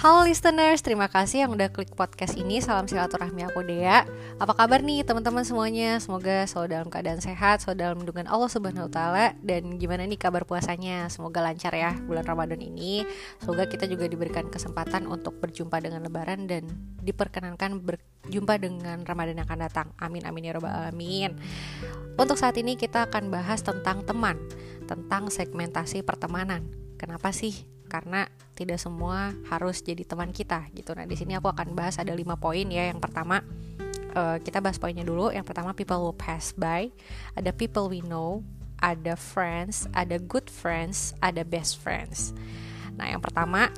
Halo listeners, terima kasih yang udah klik podcast ini. Salam silaturahmi aku Dea. Apa kabar nih teman-teman semuanya? Semoga selalu dalam keadaan sehat, selalu dalam lindungan Allah Subhanahu wa taala dan gimana nih kabar puasanya? Semoga lancar ya bulan Ramadan ini. Semoga kita juga diberikan kesempatan untuk berjumpa dengan lebaran dan diperkenankan berjumpa dengan Ramadan yang akan datang. Amin amin ya robbal alamin. Untuk saat ini kita akan bahas tentang teman, tentang segmentasi pertemanan. Kenapa sih karena tidak semua harus jadi teman kita gitu. Nah, di sini aku akan bahas ada lima poin ya. Yang pertama uh, kita bahas poinnya dulu. Yang pertama people will pass by, ada people we know, ada friends, ada good friends, ada best friends. Nah, yang pertama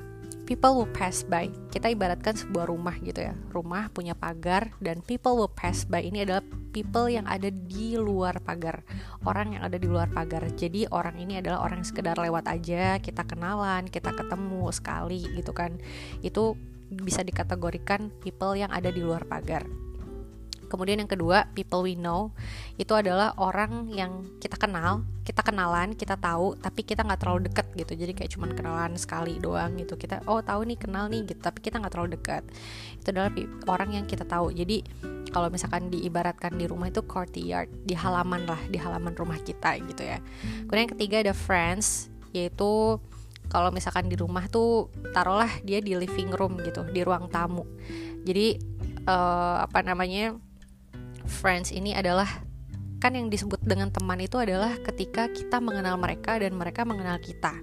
people will pass by. Kita ibaratkan sebuah rumah gitu ya. Rumah punya pagar dan people will pass by ini adalah people yang ada di luar pagar. Orang yang ada di luar pagar. Jadi orang ini adalah orang yang sekedar lewat aja, kita kenalan, kita ketemu sekali gitu kan. Itu bisa dikategorikan people yang ada di luar pagar. Kemudian yang kedua, people we know itu adalah orang yang kita kenal, kita kenalan, kita tahu, tapi kita nggak terlalu dekat gitu. Jadi kayak cuman kenalan sekali doang gitu. Kita oh tahu nih kenal nih gitu, tapi kita nggak terlalu dekat. Itu adalah orang yang kita tahu. Jadi kalau misalkan diibaratkan di rumah itu courtyard, di halaman lah, di halaman rumah kita gitu ya. Kemudian yang ketiga ada friends, yaitu kalau misalkan di rumah tuh taruhlah dia di living room gitu, di ruang tamu. Jadi uh, apa namanya? Friends ini adalah kan yang disebut dengan teman itu adalah ketika kita mengenal mereka dan mereka mengenal kita.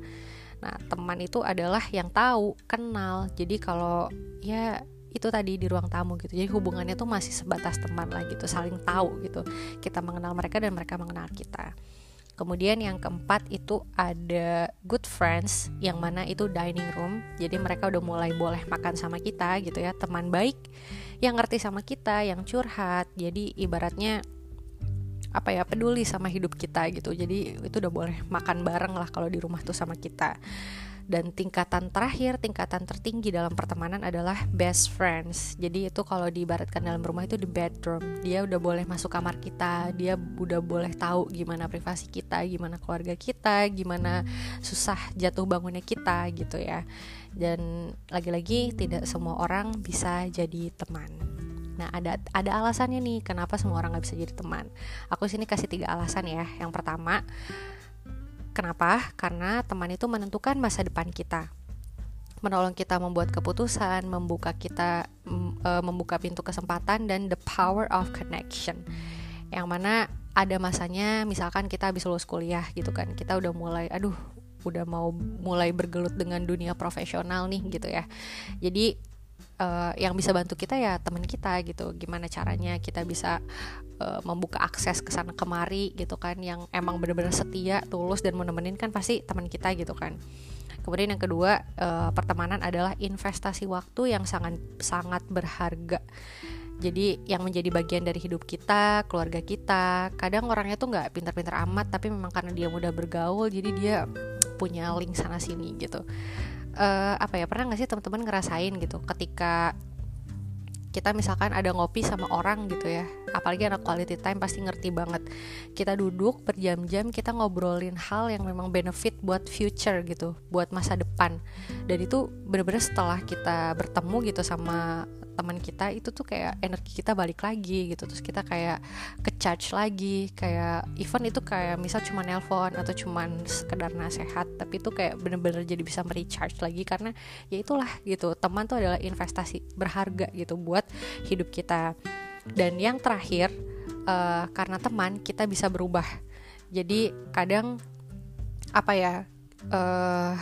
Nah, teman itu adalah yang tahu, kenal. Jadi kalau ya itu tadi di ruang tamu gitu. Jadi hubungannya tuh masih sebatas teman lah gitu, saling tahu gitu. Kita mengenal mereka dan mereka mengenal kita. Kemudian yang keempat itu ada good friends yang mana itu dining room. Jadi mereka udah mulai boleh makan sama kita gitu ya, teman baik yang ngerti sama kita, yang curhat. Jadi ibaratnya apa ya peduli sama hidup kita gitu jadi itu udah boleh makan bareng lah kalau di rumah tuh sama kita dan tingkatan terakhir tingkatan tertinggi dalam pertemanan adalah best friends jadi itu kalau diibaratkan dalam rumah itu di bedroom dia udah boleh masuk kamar kita dia udah boleh tahu gimana privasi kita gimana keluarga kita gimana susah jatuh bangunnya kita gitu ya dan lagi-lagi tidak semua orang bisa jadi teman Nah ada ada alasannya nih kenapa semua orang nggak bisa jadi teman. Aku sini kasih tiga alasan ya. Yang pertama, kenapa? Karena teman itu menentukan masa depan kita, menolong kita membuat keputusan, membuka kita uh, membuka pintu kesempatan dan the power of connection. Yang mana ada masanya misalkan kita habis lulus kuliah gitu kan, kita udah mulai aduh udah mau mulai bergelut dengan dunia profesional nih gitu ya. Jadi uh, yang bisa bantu kita ya teman kita gitu. Gimana caranya kita bisa uh, membuka akses ke sana kemari gitu kan. Yang emang benar-benar setia tulus dan mau nemenin kan pasti teman kita gitu kan. Kemudian yang kedua uh, pertemanan adalah investasi waktu yang sangat sangat berharga. Jadi yang menjadi bagian dari hidup kita, keluarga kita. Kadang orangnya tuh nggak pintar-pintar amat, tapi memang karena dia mudah bergaul, jadi dia punya link sana sini gitu uh, apa ya pernah nggak sih teman-teman ngerasain gitu ketika kita misalkan ada ngopi sama orang gitu ya apalagi anak quality time pasti ngerti banget. Kita duduk berjam-jam kita ngobrolin hal yang memang benefit buat future gitu buat masa depan. Dan itu bener-bener setelah kita bertemu gitu sama teman kita itu tuh kayak energi kita balik lagi gitu. Terus kita kayak ke charge lagi kayak event itu kayak misal cuma nelpon atau cuma sekedar nasehat tapi itu kayak bener-bener jadi bisa merecharge lagi karena ya itulah gitu teman tuh adalah investasi berharga gitu buat hidup kita. Dan yang terakhir uh, karena teman kita bisa berubah. Jadi kadang apa ya uh,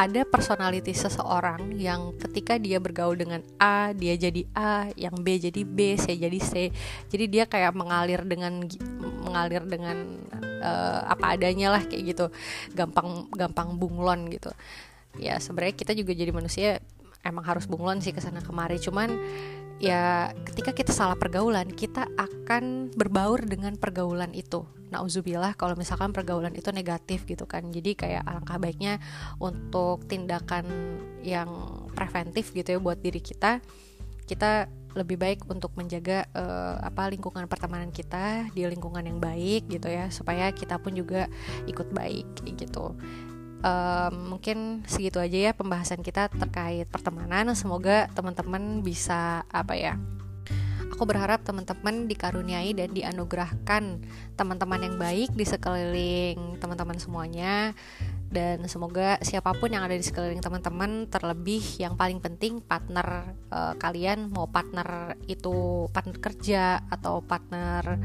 ada personality seseorang yang ketika dia bergaul dengan A dia jadi A, yang B jadi B, C jadi C. Jadi dia kayak mengalir dengan mengalir dengan uh, apa adanya lah kayak gitu. Gampang gampang bunglon gitu. Ya sebenarnya kita juga jadi manusia emang harus bunglon sih ke sana kemari. Cuman ya ketika kita salah pergaulan kita akan berbaur dengan pergaulan itu. Nauzubillah kalau misalkan pergaulan itu negatif gitu kan. Jadi kayak alangkah baiknya untuk tindakan yang preventif gitu ya buat diri kita kita lebih baik untuk menjaga uh, apa lingkungan pertemanan kita di lingkungan yang baik gitu ya supaya kita pun juga ikut baik gitu um, mungkin segitu aja ya pembahasan kita terkait pertemanan. Semoga teman-teman bisa apa ya aku berharap teman-teman dikaruniai dan dianugerahkan teman-teman yang baik di sekeliling teman-teman semuanya. Dan semoga siapa pun yang ada di sekeliling teman-teman terlebih yang paling penting partner uh, kalian mau partner itu partner kerja atau partner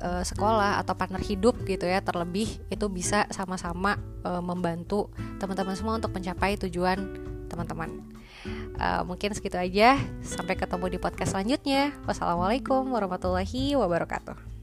uh, sekolah atau partner hidup gitu ya terlebih itu bisa sama-sama uh, membantu teman-teman semua untuk mencapai tujuan teman-teman. Uh, mungkin segitu aja. Sampai ketemu di podcast selanjutnya. Wassalamualaikum warahmatullahi wabarakatuh